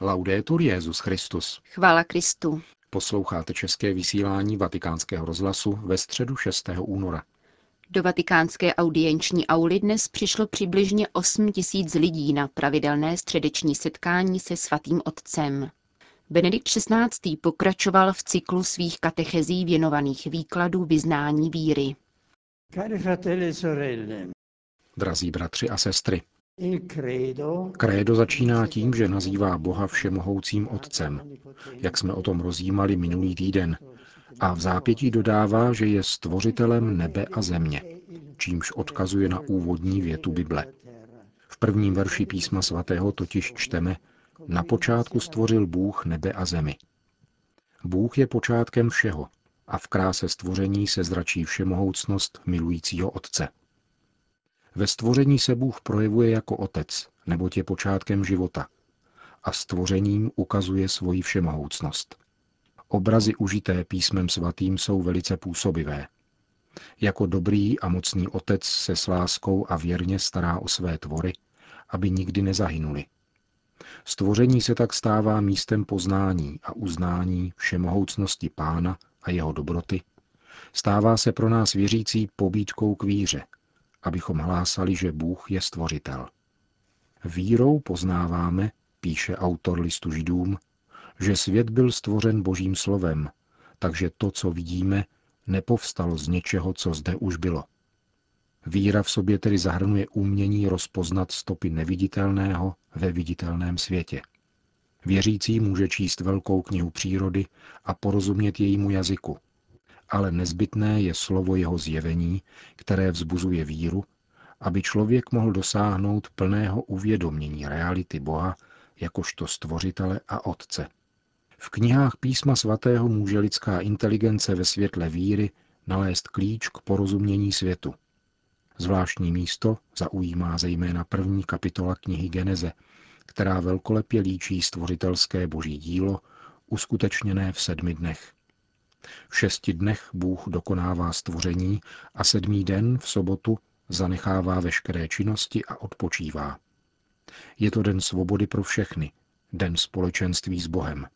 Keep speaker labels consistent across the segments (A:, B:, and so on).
A: Laudetur Jezus Christus.
B: Chvála Kristu.
A: Posloucháte české vysílání Vatikánského rozhlasu ve středu 6. února.
B: Do vatikánské audienční auly dnes přišlo přibližně 8 tisíc lidí na pravidelné středeční setkání se svatým otcem. Benedikt XVI. pokračoval v cyklu svých katechezí věnovaných výkladu vyznání víry.
A: E Drazí bratři a sestry, Krédo začíná tím, že nazývá Boha všemohoucím Otcem, jak jsme o tom rozjímali minulý týden, a v zápětí dodává, že je stvořitelem nebe a země, čímž odkazuje na úvodní větu Bible. V prvním verši písma svatého totiž čteme, na počátku stvořil Bůh nebe a zemi. Bůh je počátkem všeho a v kráse stvoření se zračí všemohoucnost milujícího Otce. Ve stvoření se Bůh projevuje jako Otec, neboť je počátkem života a stvořením ukazuje svoji všemohoucnost. Obrazy užité písmem svatým jsou velice působivé. Jako dobrý a mocný otec se s láskou a věrně stará o své tvory, aby nikdy nezahynuli. Stvoření se tak stává místem poznání a uznání všemohoucnosti Pána a jeho dobroty. Stává se pro nás věřící pobídkou k víře, abychom hlásali, že Bůh je stvořitel. Vírou poznáváme, píše autor listu židům, že svět byl stvořen božím slovem, takže to, co vidíme, nepovstalo z něčeho, co zde už bylo. Víra v sobě tedy zahrnuje umění rozpoznat stopy neviditelného ve viditelném světě. Věřící může číst velkou knihu přírody a porozumět jejímu jazyku, ale nezbytné je slovo jeho zjevení, které vzbuzuje víru, aby člověk mohl dosáhnout plného uvědomění reality Boha jakožto stvořitele a otce. V knihách písma svatého může lidská inteligence ve světle víry nalézt klíč k porozumění světu. Zvláštní místo zaujímá zejména první kapitola knihy Geneze, která velkolepě líčí stvořitelské boží dílo, uskutečněné v sedmi dnech. V šesti dnech Bůh dokonává stvoření a sedmý den v sobotu zanechává veškeré činnosti a odpočívá. Je to den svobody pro všechny, den společenství s Bohem.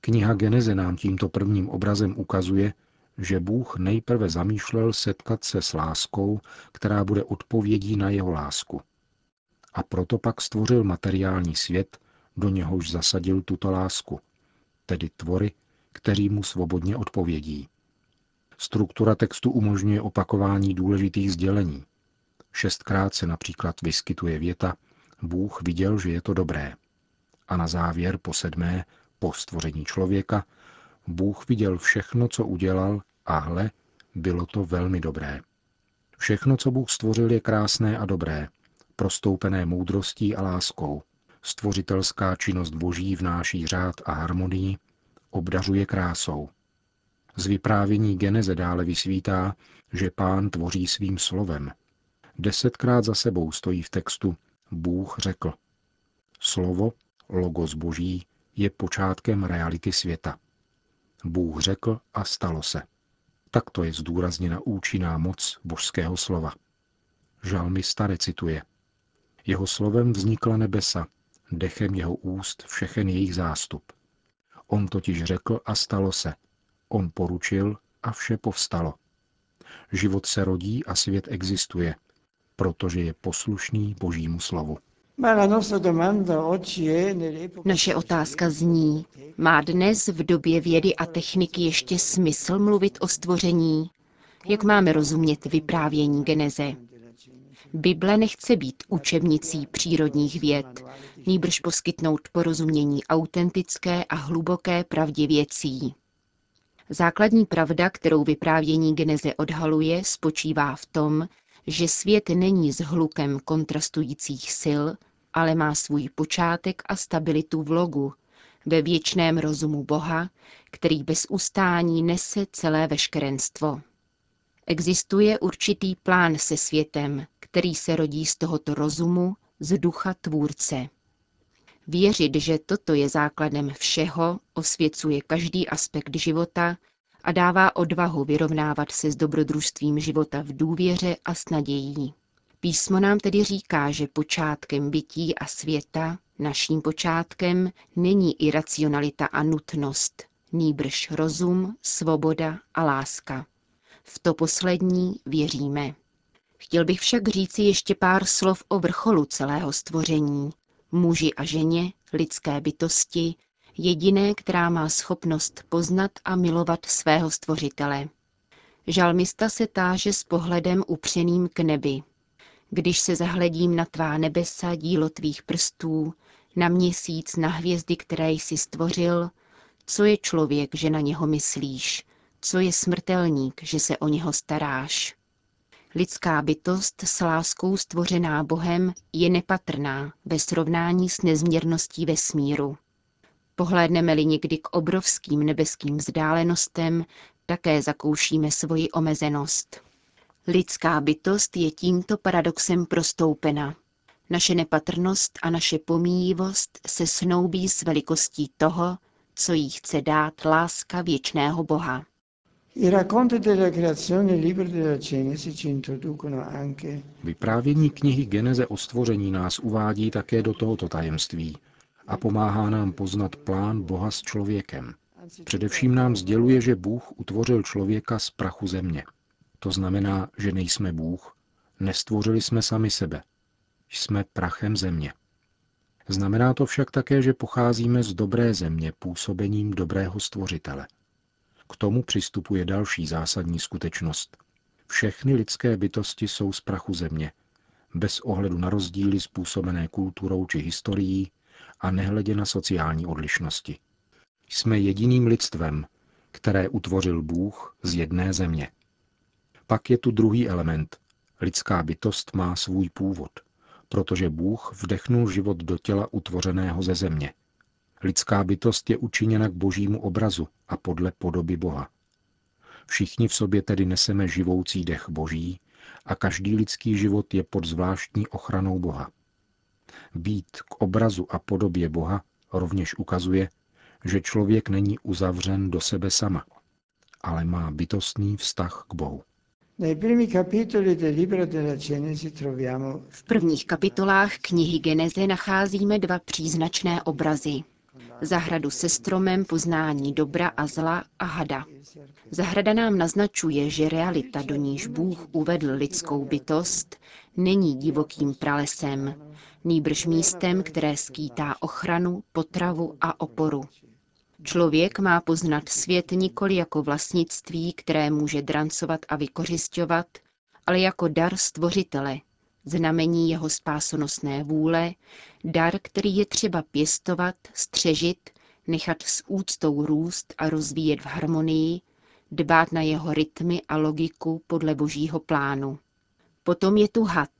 A: Kniha Geneze nám tímto prvním obrazem ukazuje, že Bůh nejprve zamýšlel setkat se s láskou, která bude odpovědí na jeho lásku. A proto pak stvořil materiální svět, do něhož zasadil tuto lásku, tedy tvory, kteří mu svobodně odpovědí. Struktura textu umožňuje opakování důležitých sdělení. Šestkrát se například vyskytuje věta Bůh viděl, že je to dobré. A na závěr po sedmé, po stvoření člověka, Bůh viděl všechno, co udělal a hle, bylo to velmi dobré. Všechno, co Bůh stvořil, je krásné a dobré, prostoupené moudrostí a láskou. Stvořitelská činnost Boží vnáší řád a harmonii, obdařuje krásou. Z vyprávění Geneze dále vysvítá, že pán tvoří svým slovem. Desetkrát za sebou stojí v textu Bůh řekl. Slovo, logos boží, je počátkem reality světa. Bůh řekl a stalo se. Takto je zdůrazněna účinná moc božského slova. Žalmista recituje. Jeho slovem vznikla nebesa, dechem jeho úst všechen jejich zástup. On totiž řekl a stalo se. On poručil a vše povstalo. Život se rodí a svět existuje, protože je poslušný Božímu slovu.
B: Naše otázka zní, má dnes v době vědy a techniky ještě smysl mluvit o stvoření? Jak máme rozumět vyprávění Geneze? Bible nechce být učebnicí přírodních věd, nýbrž poskytnout porozumění autentické a hluboké pravdě věcí. Základní pravda, kterou vyprávění Geneze odhaluje, spočívá v tom, že svět není s hlukem kontrastujících sil, ale má svůj počátek a stabilitu v logu, ve věčném rozumu Boha, který bez ustání nese celé veškerenstvo. Existuje určitý plán se světem, který se rodí z tohoto rozumu, z ducha tvůrce. Věřit, že toto je základem všeho, osvěcuje každý aspekt života a dává odvahu vyrovnávat se s dobrodružstvím života v důvěře a s nadějí. Písmo nám tedy říká, že počátkem bytí a světa, naším počátkem, není iracionalita a nutnost, nýbrž rozum, svoboda a láska. V to poslední věříme. Chtěl bych však říci ještě pár slov o vrcholu celého stvoření. Muži a ženě, lidské bytosti, jediné, která má schopnost poznat a milovat svého stvořitele. Žalmista se táže s pohledem upřeným k nebi. Když se zahledím na tvá nebesa, dílo tvých prstů, na měsíc, na hvězdy, které jsi stvořil, co je člověk, že na něho myslíš, co je smrtelník, že se o něho staráš. Lidská bytost s láskou stvořená Bohem je nepatrná ve srovnání s nezměrností vesmíru. Pohlédneme-li někdy k obrovským nebeským vzdálenostem, také zakoušíme svoji omezenost. Lidská bytost je tímto paradoxem prostoupena. Naše nepatrnost a naše pomíjivost se snoubí s velikostí toho, co jí chce dát láska věčného Boha.
A: Vyprávění knihy Geneze o stvoření nás uvádí také do tohoto tajemství a pomáhá nám poznat plán Boha s člověkem. Především nám sděluje, že Bůh utvořil člověka z prachu země. To znamená, že nejsme Bůh, nestvořili jsme sami sebe. Jsme prachem země. Znamená to však také, že pocházíme z dobré země působením dobrého stvořitele. K tomu přistupuje další zásadní skutečnost. Všechny lidské bytosti jsou z prachu země, bez ohledu na rozdíly způsobené kulturou či historií a nehledě na sociální odlišnosti. Jsme jediným lidstvem, které utvořil Bůh z jedné země. Pak je tu druhý element. Lidská bytost má svůj původ, protože Bůh vdechnul život do těla utvořeného ze země. Lidská bytost je učiněna k božímu obrazu a podle podoby Boha. Všichni v sobě tedy neseme živoucí dech boží a každý lidský život je pod zvláštní ochranou Boha. Být k obrazu a podobě Boha rovněž ukazuje, že člověk není uzavřen do sebe sama, ale má bytostný vztah k Bohu.
B: V prvních kapitolách knihy Geneze nacházíme dva příznačné obrazy. Zahradu se stromem poznání dobra a zla a hada. Zahrada nám naznačuje, že realita, do níž Bůh uvedl lidskou bytost, není divokým pralesem, nýbrž místem, které skýtá ochranu, potravu a oporu. Člověk má poznat svět nikoli jako vlastnictví, které může drancovat a vykořišťovat, ale jako dar stvořitele, znamení jeho spásonosné vůle, dar, který je třeba pěstovat, střežit, nechat s úctou růst a rozvíjet v harmonii, dbát na jeho rytmy a logiku podle božího plánu. Potom je tu had,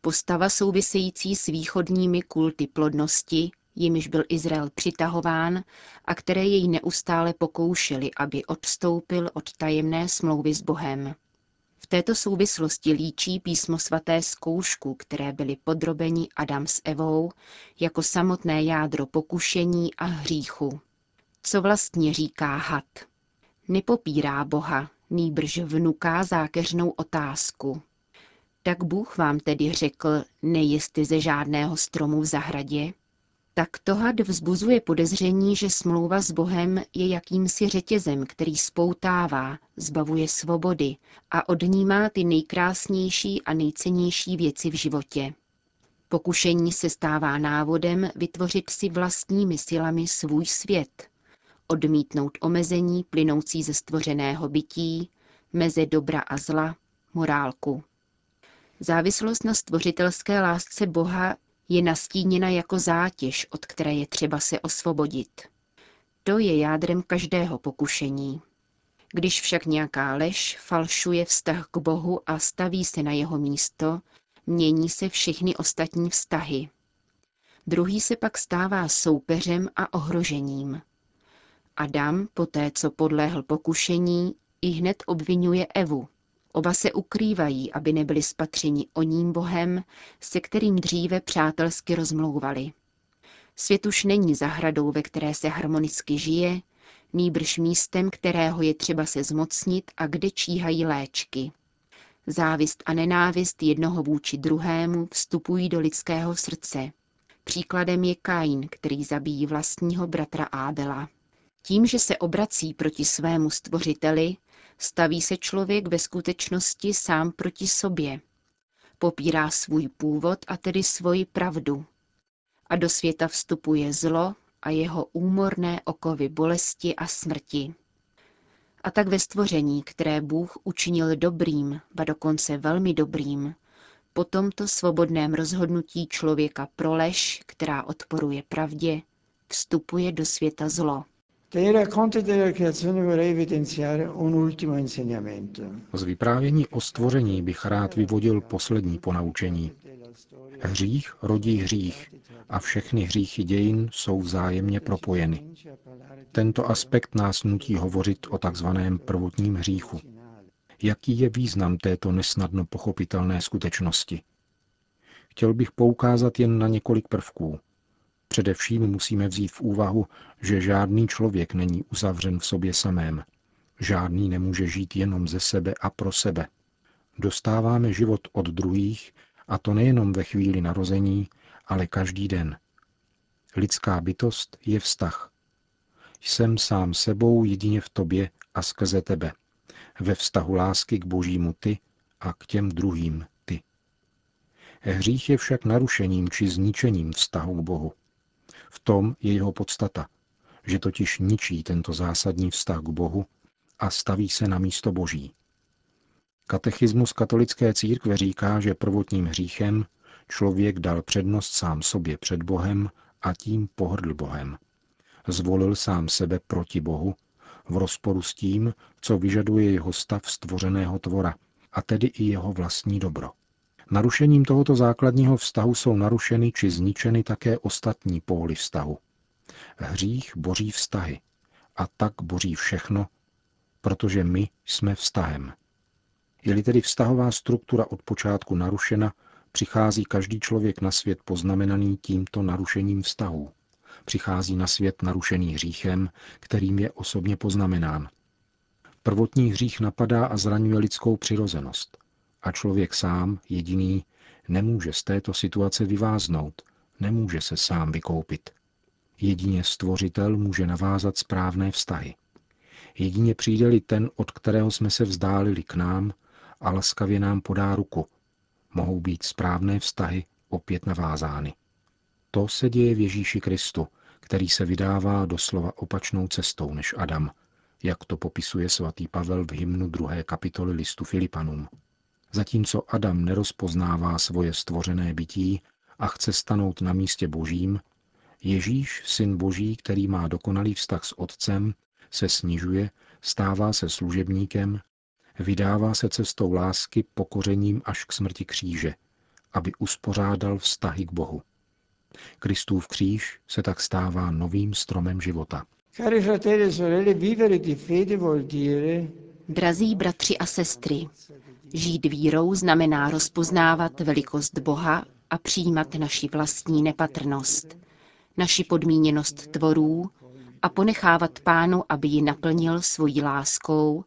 B: postava související s východními kulty plodnosti, jimiž byl Izrael přitahován a které jej neustále pokoušely, aby odstoupil od tajemné smlouvy s Bohem. Této souvislosti líčí písmo svaté zkoušku, které byly podrobeni Adam s Evou, jako samotné jádro pokušení a hříchu. Co vlastně říká had? Nepopírá Boha, nýbrž vnuká zákeřnou otázku. Tak Bůh vám tedy řekl, nejisty ze žádného stromu v zahradě? Tak had vzbuzuje podezření, že smlouva s Bohem je jakýmsi řetězem, který spoutává, zbavuje svobody a odnímá ty nejkrásnější a nejcennější věci v životě. Pokušení se stává návodem vytvořit si vlastními silami svůj svět, odmítnout omezení plynoucí ze stvořeného bytí, meze dobra a zla, morálku. Závislost na stvořitelské lásce Boha je nastíněna jako zátěž, od které je třeba se osvobodit. To je jádrem každého pokušení. Když však nějaká lež falšuje vztah k Bohu a staví se na jeho místo, mění se všechny ostatní vztahy. Druhý se pak stává soupeřem a ohrožením. Adam, poté co podléhl pokušení, i hned obvinuje Evu, Oba se ukrývají, aby nebyli spatřeni o ním Bohem, se kterým dříve přátelsky rozmlouvali. Svět už není zahradou, ve které se harmonicky žije, nýbrž místem, kterého je třeba se zmocnit a kde číhají léčky. Závist a nenávist jednoho vůči druhému vstupují do lidského srdce. Příkladem je Kain, který zabíjí vlastního bratra Ábela. Tím, že se obrací proti svému stvořiteli, staví se člověk ve skutečnosti sám proti sobě. Popírá svůj původ a tedy svoji pravdu. A do světa vstupuje zlo a jeho úmorné okovy bolesti a smrti. A tak ve stvoření, které Bůh učinil dobrým, ba dokonce velmi dobrým, po tomto svobodném rozhodnutí člověka pro lež, která odporuje pravdě, vstupuje do světa zlo.
A: Z vyprávění o stvoření bych rád vyvodil poslední ponaučení. Hřích rodí hřích a všechny hříchy dějin jsou vzájemně propojeny. Tento aspekt nás nutí hovořit o takzvaném prvotním hříchu. Jaký je význam této nesnadno pochopitelné skutečnosti? Chtěl bych poukázat jen na několik prvků. Především musíme vzít v úvahu, že žádný člověk není uzavřen v sobě samém. Žádný nemůže žít jenom ze sebe a pro sebe. Dostáváme život od druhých, a to nejenom ve chvíli narození, ale každý den. Lidská bytost je vztah. Jsem sám sebou jedině v tobě a skrze tebe. Ve vztahu lásky k božímu ty a k těm druhým ty. Hřích je však narušením či zničením vztahu k Bohu. V tom je jeho podstata, že totiž ničí tento zásadní vztah k Bohu a staví se na místo Boží. Katechismus katolické církve říká, že prvotním hříchem člověk dal přednost sám sobě před Bohem a tím pohrdl Bohem. Zvolil sám sebe proti Bohu, v rozporu s tím, co vyžaduje jeho stav stvořeného tvora, a tedy i jeho vlastní dobro. Narušením tohoto základního vztahu jsou narušeny či zničeny také ostatní póly vztahu. Hřích boří vztahy a tak boří všechno, protože my jsme vztahem. Je-li tedy vztahová struktura od počátku narušena, přichází každý člověk na svět poznamenaný tímto narušením vztahů. Přichází na svět narušený hříchem, kterým je osobně poznamenán. Prvotní hřích napadá a zraňuje lidskou přirozenost. A člověk sám, jediný, nemůže z této situace vyváznout, nemůže se sám vykoupit. Jedině stvořitel může navázat správné vztahy. Jedině přijde-li ten, od kterého jsme se vzdálili k nám a laskavě nám podá ruku, mohou být správné vztahy opět navázány. To se děje v Ježíši Kristu, který se vydává doslova opačnou cestou než Adam, jak to popisuje svatý Pavel v hymnu druhé kapitoly listu Filipanům. Zatímco Adam nerozpoznává svoje stvořené bytí a chce stanout na místě božím, Ježíš, syn boží, který má dokonalý vztah s otcem, se snižuje, stává se služebníkem, vydává se cestou lásky pokořením až k smrti kříže, aby uspořádal vztahy k Bohu. Kristův kříž se tak stává novým stromem života.
B: Drazí bratři a sestry, žít vírou znamená rozpoznávat velikost Boha a přijímat naši vlastní nepatrnost, naši podmíněnost tvorů a ponechávat pánu, aby ji naplnil svojí láskou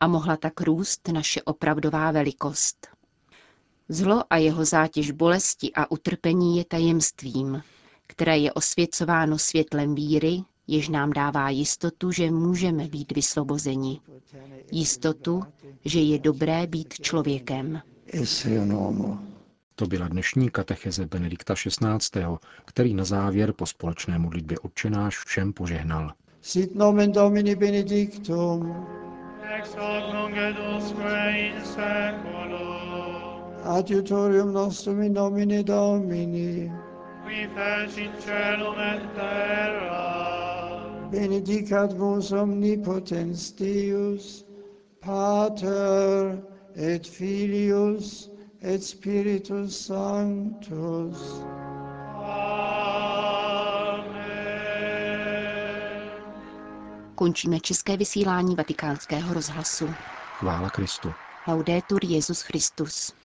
B: a mohla tak růst naše opravdová velikost. Zlo a jeho zátěž bolesti a utrpení je tajemstvím, které je osvěcováno světlem víry, jež nám dává jistotu, že můžeme být vysvobozeni. Jistotu, že je dobré být člověkem.
A: To byla dnešní katecheze Benedikta XVI., který na závěr po společné modlitbě odčenáš všem požehnal. Sit nomen Domini benedictum. Ex hoc nunc et usque in seculum. Adiutorium nostrum in nomine Domini. Qui fecit celum et terra. Benedicat vos omnipotens Deus, Pater et Filius et Spiritus Sanctus.
B: Končíme české vysílání vatikánského rozhlasu.
A: Chvála Kristu.
B: Laudetur Jezus Christus.